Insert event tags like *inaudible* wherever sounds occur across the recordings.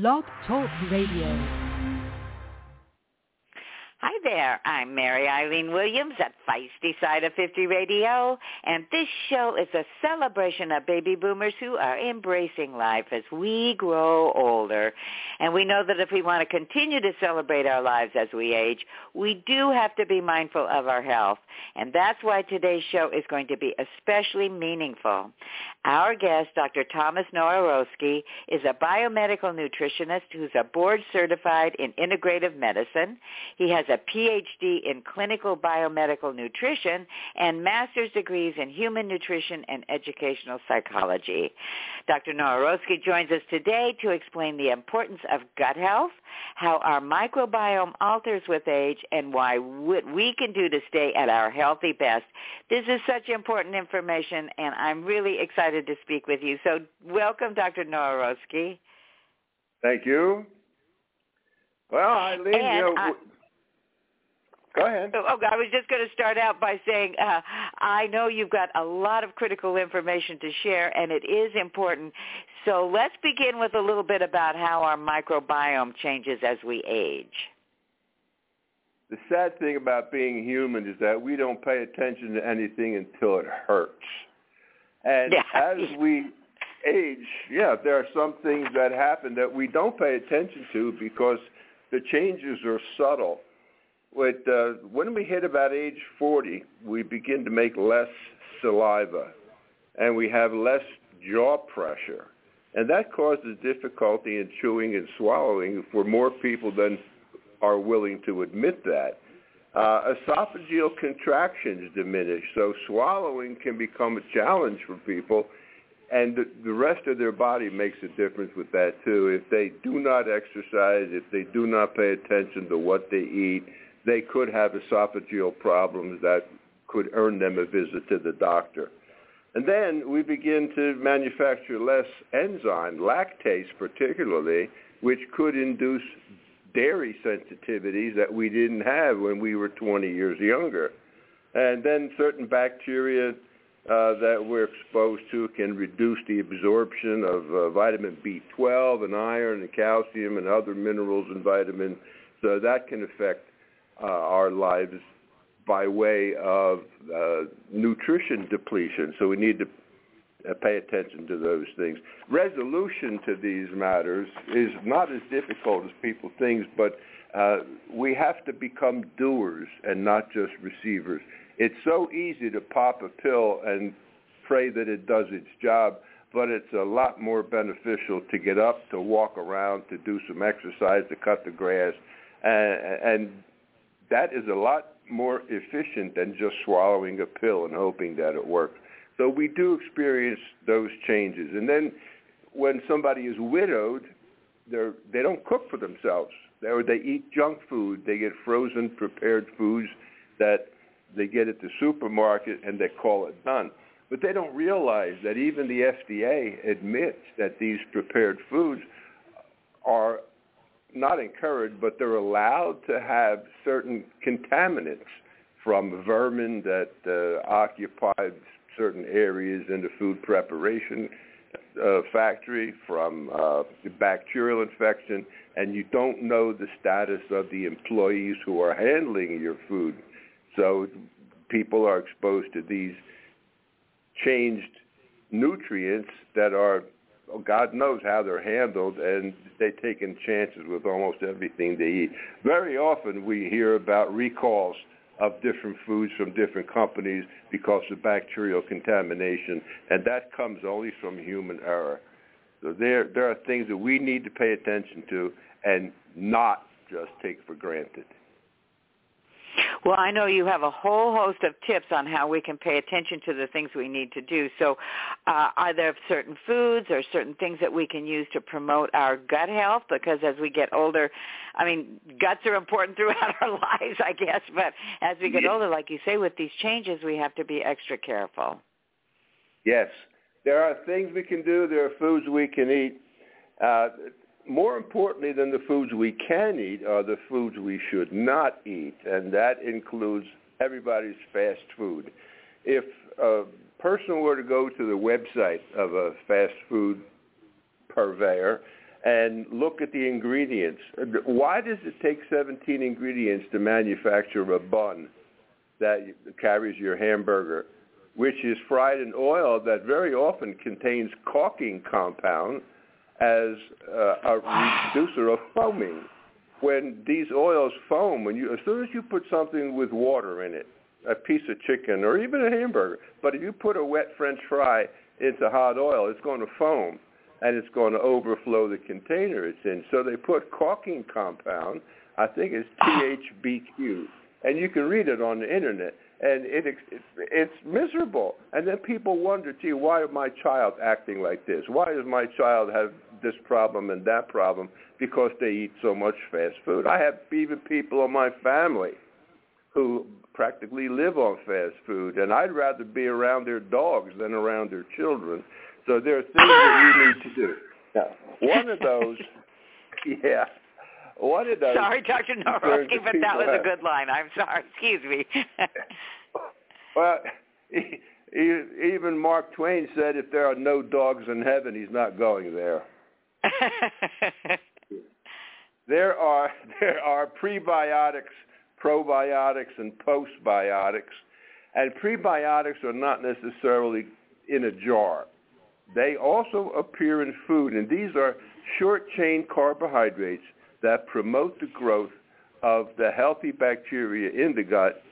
Blog Talk Radio. Hi there, I'm Mary Eileen Williams at Feisty Side of 50 Radio, and this show is a celebration of baby boomers who are embracing life as we grow older. And we know that if we want to continue to celebrate our lives as we age, we do have to be mindful of our health. And that's why today's show is going to be especially meaningful. Our guest, Dr. Thomas Wnorowski, is a biomedical nutritionist who's a board certified in integrative medicine. He has a a PhD in clinical biomedical nutrition and master's degrees in human nutrition and educational psychology. Dr. Wnorowski joins us today to explain the importance of gut health, how our microbiome alters with age, and why what we can do to stay at our healthy best. This is such important information, and I'm really excited to speak with you. So welcome, Dr. Wnorowski. Thank you. Well, Eileen, and, you Go ahead. Oh, I was just going to start out by saying uh, I know you've got a lot of critical information to share, and it is important. So let's begin with a little bit about how our microbiome changes as we age. The sad thing about being human is that we don't pay attention to anything until it hurts. And Yeah. as *laughs* we age, yeah, there are some things that happen that we don't pay attention to because the changes are subtle. With, uh, when we hit about age 40, we begin to make less saliva and we have less jaw pressure. And that causes difficulty in chewing and swallowing for more people than are willing to admit that. Uh, esophageal contractions diminish, so swallowing can become a challenge for people, and the, the rest of their body makes a difference with that too. If they do not exercise, if they do not pay attention to what they eat, they could have esophageal problems that could earn them a visit to the doctor. And then we begin to manufacture less enzyme, lactase particularly, which could induce dairy sensitivities that we didn't have when we were 20 years younger. And then certain bacteria uh, that we're exposed to can reduce the absorption of uh, vitamin B12 and iron and calcium and other minerals and vitamins. So that can affect uh, our lives by way of uh, nutrition depletion. So we need to uh, pay attention to those things. Resolution to these matters is not as difficult as people think, but uh, we have to become doers and not just receivers. It's so easy to pop a pill and pray that it does its job, but it's a lot more beneficial to get up, to walk around, to do some exercise, to cut the grass, and, and that is a lot more efficient than just swallowing a pill and hoping that it works. So we do experience those changes. And then when somebody is widowed, they're, they don't cook for themselves. They, or they eat junk food. They get frozen prepared foods that they get at the supermarket and they call it done. But they don't realize that even the FDA admits that these prepared foods are not encouraged, but they're allowed to have certain contaminants from vermin that uh, occupy certain areas in the food preparation uh, factory, from uh, bacterial infection, and you don't know the status of the employees who are handling your food. So people are exposed to these changed nutrients that are God knows how they're handled, and they're taking chances with almost everything they eat. Very often we hear about recalls of different foods from different companies because of bacterial contamination, and that comes only from human error. So there, there are things that we need to pay attention to and not just take for granted. Well, I know you have a whole host of tips on how we can pay attention to the things we need to do. So uh, are there certain foods or certain things that we can use to promote our gut health? Because as we get older, I mean, guts are important *laughs* throughout our lives, I guess. But as we get Yes. older, like you say, with these changes, we have to be extra careful. Yes, there are things we can do. There are foods we can eat. Uh, more importantly than the foods we can eat are the foods we should not eat, and that includes everybody's fast food. If a person were to go to the website of a fast food purveyor and look at the ingredients. Why does it take 17 ingredients to manufacture a bun that carries your hamburger, which is fried in oil that very often contains caulking compound as uh, a *sighs* reducer of foaming? When these oils foam, when you as soon as you put something with water in it, a piece of chicken or even a hamburger, but if you put a wet French fry into hot oil, it's going to foam and it's going to overflow the container it's in. So they put caulking compound, I think it's THBQ, and you can read it on the internet. And it, it it's miserable. And then people wonder, gee, why is my child acting like this? Why does my child have this problem and that problem? Because they eat so much fast food. I have even people in my family who practically live on fast food, and I'd rather be around their dogs than around their children. So there are things that we need to do. *laughs* Now, one of those, *laughs* yeah, one of those. Sorry, Dr. *laughs* Wnorowski, but that was have. a *laughs* good line. I'm sorry. *laughs* Excuse me. well, even Mark Twain said if there are no dogs in heaven, he's not going there. there are there are prebiotics, probiotics, and postbiotics, and prebiotics are not necessarily in a jar. They also appear in food, and these are short-chain carbohydrates that promote the growth of the healthy bacteria in the gut,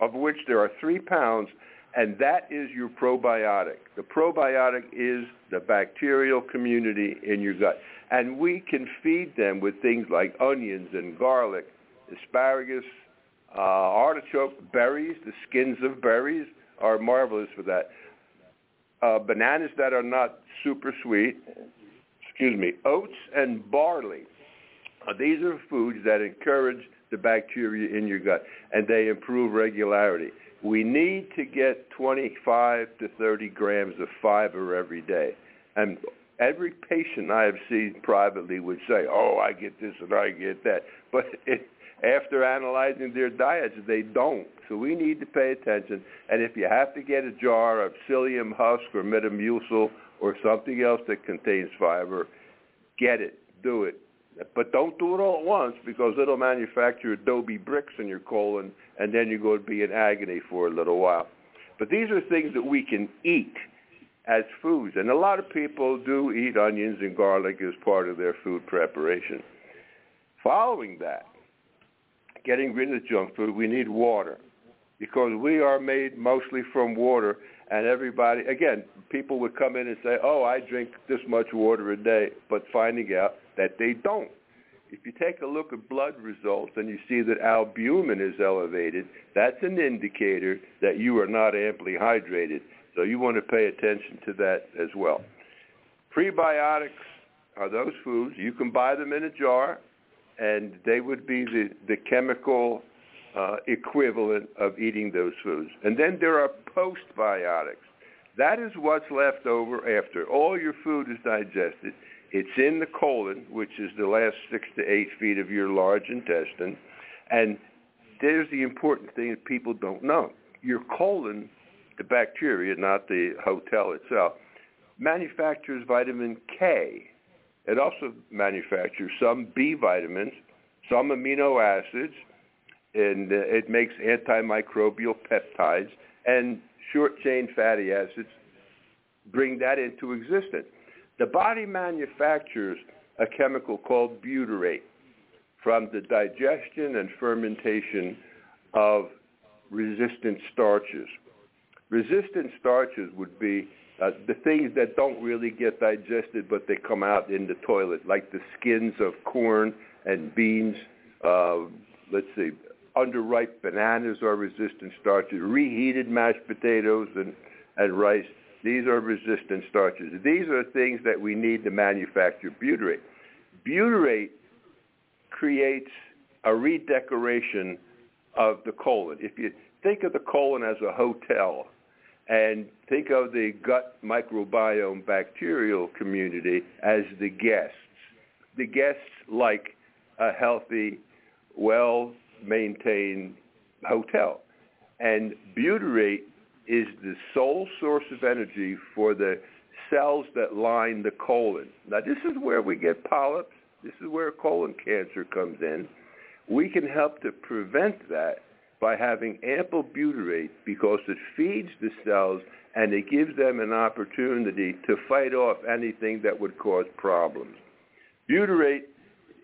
of which there are three pounds, and that is your probiotic. The probiotic is the bacterial community in your gut. And we can feed them with things like onions and garlic, asparagus, uh, artichoke, berries, the skins of berries are marvelous for that uh, bananas that are not super sweet, excuse me, oats and barley. Uh, these are foods that encourage the bacteria in your gut, and they improve regularity. We need to get 25 to 30 grams of fiber every day. And every patient I have seen privately would say, oh, I get this and I get that. *laughs* But it, after analyzing their diets, they don't. So we need to pay attention. And if you have to get a jar of psyllium husk or metamucil or something else that contains fiber, get it. Do it. But don't do it all at once because it'll manufacture adobe bricks in your colon and then you're going to be in agony for a little while. But these are things that we can eat as foods. And a lot of people do eat onions and garlic as part of their food preparation. Following that, getting rid of junk food, we need water because we are made mostly from water. And everybody, again, people would come in and say, oh, I drink this much water a day, but finding out that they don't. If you take a look at blood results and you see that albumin is elevated, that's an indicator that you are not amply hydrated. So you want to pay attention to that as well. Prebiotics are those foods. You can buy them in a jar and they would be the, the chemical uh, equivalent of eating those foods. And then there are postbiotics. That is what's left over after all your food is digested. It's in the colon, which is the last six to eight feet of your large intestine. And there's the important thing that people don't know. Your colon, the bacteria, not the hotel itself, manufactures vitamin K it also manufactures some B vitamins, some amino acids, and uh, it makes antimicrobial peptides and short-chain fatty acids bring that into existence. The body manufactures a chemical called butyrate from the digestion and fermentation of resistant starches. Resistant starches would be uh, the things that don't really get digested, but they come out in the toilet, like the skins of corn and beans. Uh, let's see, underripe bananas are resistant starches. Reheated mashed potatoes and, and rice, these are resistant starches. These are things that we need to manufacture butyrate. Butyrate creates a redecoration of the colon. If you think of the colon as a hotel, and think of the gut microbiome bacterial community as the guests. The guests like a healthy, well-maintained hotel. And butyrate is the sole source of energy for the cells that line the colon. Now, this is where we get polyps. This is where colon cancer comes in. We can help to prevent that by having ample butyrate because it feeds the cells and it gives them an opportunity to fight off anything that would cause problems. Butyrate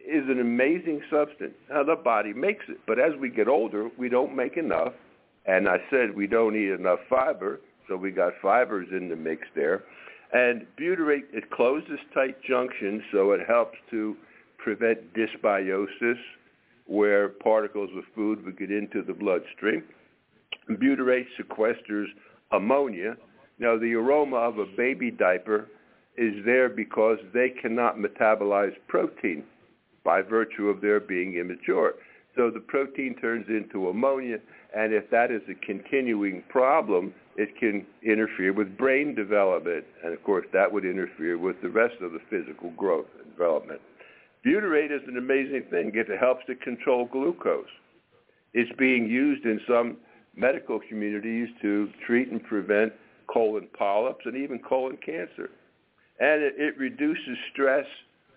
is an amazing substance. Now, the body makes it, but as we get older, we don't make enough. And I said we don't eat enough fiber, so we got fibers in the mix there. And butyrate, it closes tight junctions, so it helps to prevent dysbiosis, where particles of food would get into the bloodstream. Butyrate sequesters ammonia. Now, the aroma of a baby diaper is there because they cannot metabolize protein by virtue of their being immature. So the protein turns into ammonia, and if that is a continuing problem, it can interfere with brain development, and of course that would interfere with the rest of the physical growth and development. Butyrate is an amazing thing. It helps to control glucose. It's being used in some medical communities to treat and prevent colon polyps and even colon cancer. And it, it reduces stress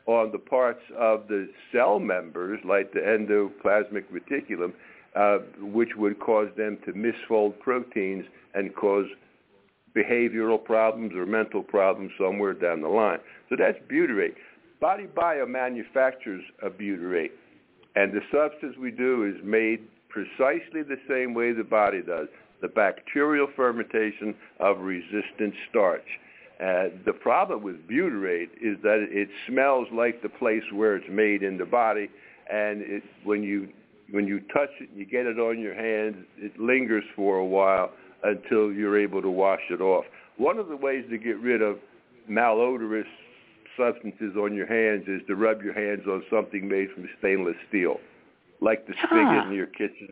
on the parts of the cell members, like the endoplasmic reticulum, uh, which would cause them to misfold proteins and cause behavioral problems or mental problems somewhere down the line. So that's butyrate. Body Bio manufactures a butyrate, and the substance we do is made precisely the same way the body does, the bacterial fermentation of resistant starch. Uh, the problem with butyrate is that it smells like the place where it's made in the body, and it, when you when you touch it, you get it on your hands. It lingers for a while until you're able to wash it off. One of the ways to get rid of malodorous substances on your hands is to rub your hands on something made from stainless steel, like the spigot huh. in your kitchen.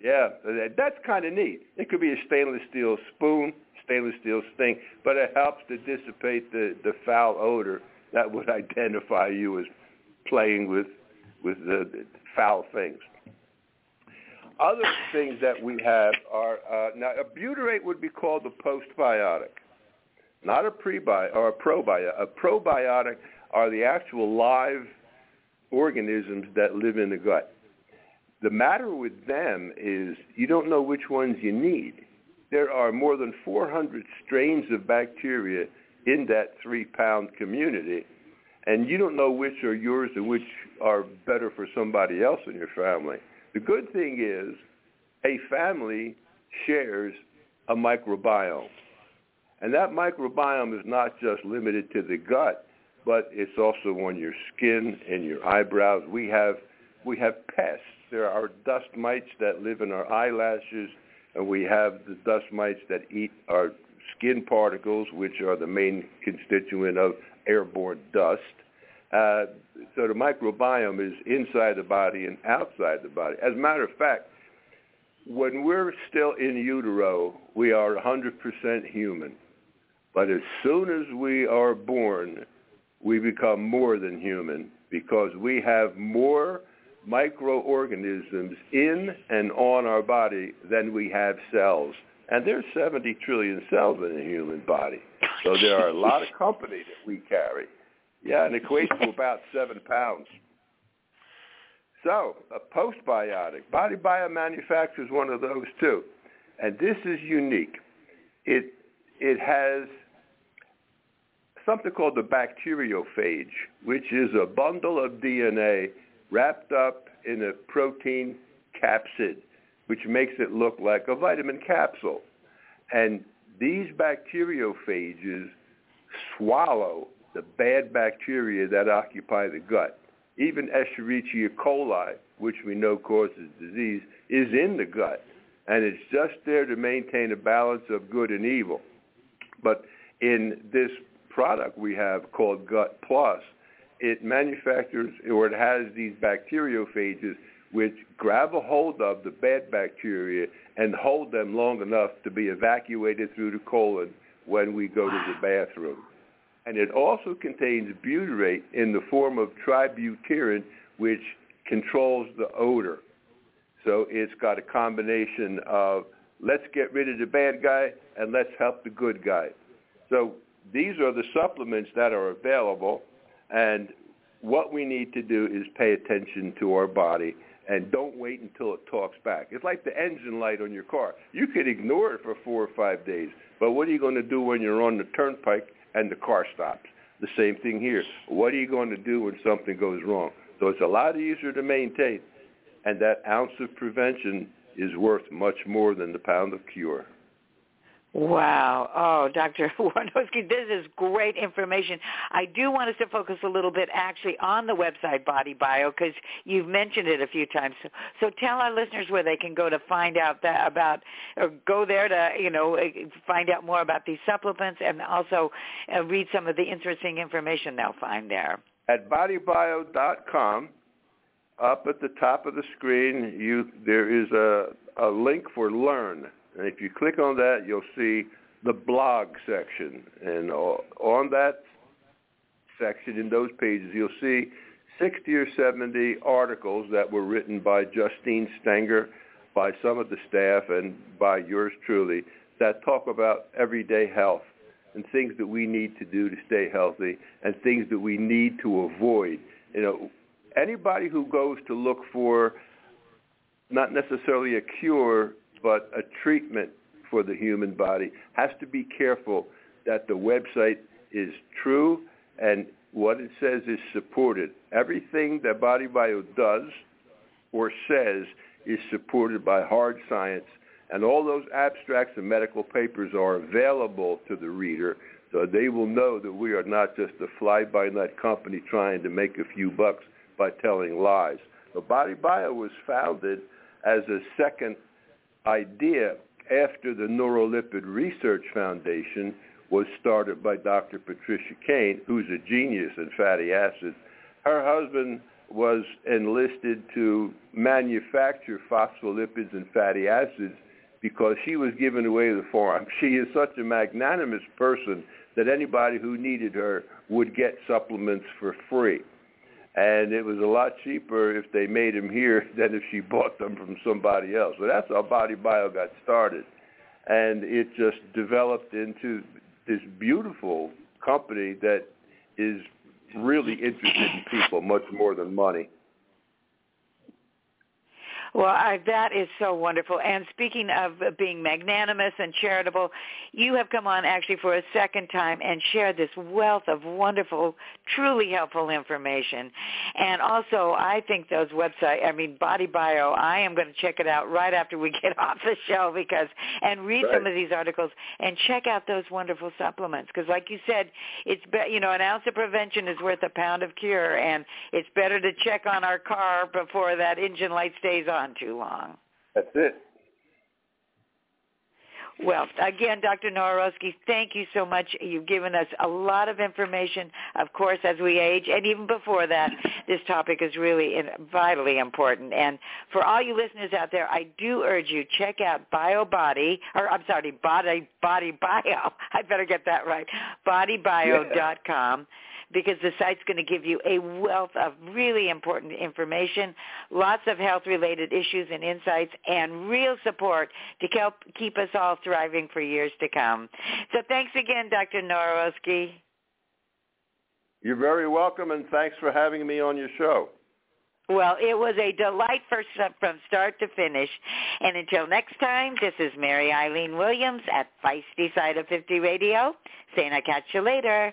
Yeah, that's kind of neat. It could be a stainless steel spoon, stainless steel thing, but it helps to dissipate the, the foul odor that would *laughs* identify you as playing with with the, the foul things. Other *laughs* things that we have are uh, now a butyrate would be called a postbiotic not a prebi or a probiotic. A probiotic are the actual live organisms that live in the gut. The matter with them is you don't know which ones you need. There are more than 400 strains of bacteria in that three-pound community, and you don't know which are yours and which are better for somebody else in your family. The good thing is a family shares a microbiome. And that microbiome is not just limited to the gut, but it's also on your skin and your eyebrows. We have we have pests. There are dust mites that live in our eyelashes, we have the dust mites that eat our skin particles, which are the main constituent of airborne dust. Uh, so the microbiome is inside the body and outside the body. As a matter of fact, when we're still in utero, we are 100% human. But as soon as we are born, we become more than human because we have more microorganisms in and on our body than we have cells. And there's 70 trillion cells in a human body. So there are a lot of company that we carry. Yeah, and equates to about seven pounds. So a postbiotic, Body Bio manufactures one of those too. And this is unique. It, it has something called the bacteriophage, which is a bundle of DNA wrapped up in a protein capsid, which makes it look like a vitamin capsule. And these bacteriophages swallow the bad bacteria that occupy the gut. Even Escherichia coli, which we know causes disease, is in the gut. And it's just there to maintain a balance of good and evil. But in this product we have called Gut Plus, it manufactures or it has these bacteriophages which grab a hold of the bad bacteria and hold them long enough to be evacuated through the colon when we go to the ah. bathroom. And it also contains butyrate in the form of tributyrin, which controls the odor. So it's got a combination of let's get rid of the bad guy and let's help the good guy. So these are the supplements that are available, and what we need to do is pay attention to our body and don't wait until it talks back. It's like the engine light on your car. You could ignore it for four or five days, but what are you going to do when you're on the turnpike and the car stops? The same thing here. What are you going to do when something goes wrong? So it's a lot easier to maintain, and that ounce of prevention is worth much more than the pound of cure. Wow. Oh, Dr. *laughs* Wnorowski, this is great information. I do want us to focus a little bit actually on the website Body Bio because you've mentioned it a few times. So, so tell our listeners where they can go to find out that about or go there to, you know, find out more about these supplements and also uh, read some of the interesting information they'll find there. At bodybio.com, up at the top of the screen, you there is a, a link for Learn and if you click on that, you'll see the blog section. And on that section, in those pages, you'll see 60 or 70 articles that were written by Justine Stenger, by some of the staff, and by yours truly that talk about everyday health and things that we need to do to stay healthy and things that we need to avoid. You know, anybody who goes to look for not necessarily a cure but a treatment for the human body, has to be careful that the website is true and what it says is supported. Everything that Body Bio does or says is supported by hard science, and all those abstracts and medical papers are available to the reader so they will know that we are not just a fly-by-night company trying to make a few bucks by telling lies. The Body Bio was founded as a second idea after the Neurolipid Research Foundation was started by Dr. Patricia Kane, who's a genius in fatty acids. Her husband was enlisted to manufacture phospholipids and fatty acids because she was giving away the farm. *laughs* She is such a magnanimous person that anybody who needed her would get supplements for free and it was a lot cheaper if they made them here *laughs* than if she bought them from somebody else. So that's how Body Bio got started, and it just developed into this beautiful company that is really interested in people much more than money. Well, I, that is so wonderful. And speaking of being magnanimous and charitable, you have come on actually for a second time and shared this wealth of wonderful, truly helpful information. And also, I think those websites, I mean, Body Bio, I am going to check it out right after we *laughs* get off the show because, and read right. some of these articles and check out those wonderful supplements. Because like you said, it's, be, you know, an ounce of prevention is worth a pound of cure. And it's better to check on our car before that engine light stays on too long. That's it. Well, again, Dr. Wnorowski, thank you so much. You've given us a lot of information, of course, as we age, and even before that, this topic is really vitally important. And for all you listeners out there, I do urge you check out BioBody, or I'm sorry, Body Body Bio. *laughs* I better get that right. BodyBio.com. Yeah because the site's going to give you a wealth of really important information, lots of health-related issues and insights, and real support to help keep us all thriving for years to come. So thanks again, Dr. Wnorowski. You're very welcome, and thanks for having me on your show. Well, it was a delight from start to finish. And until next time, this is Mary Eileen Williams at Feisty Side of 50 Radio saying I'll catch you later.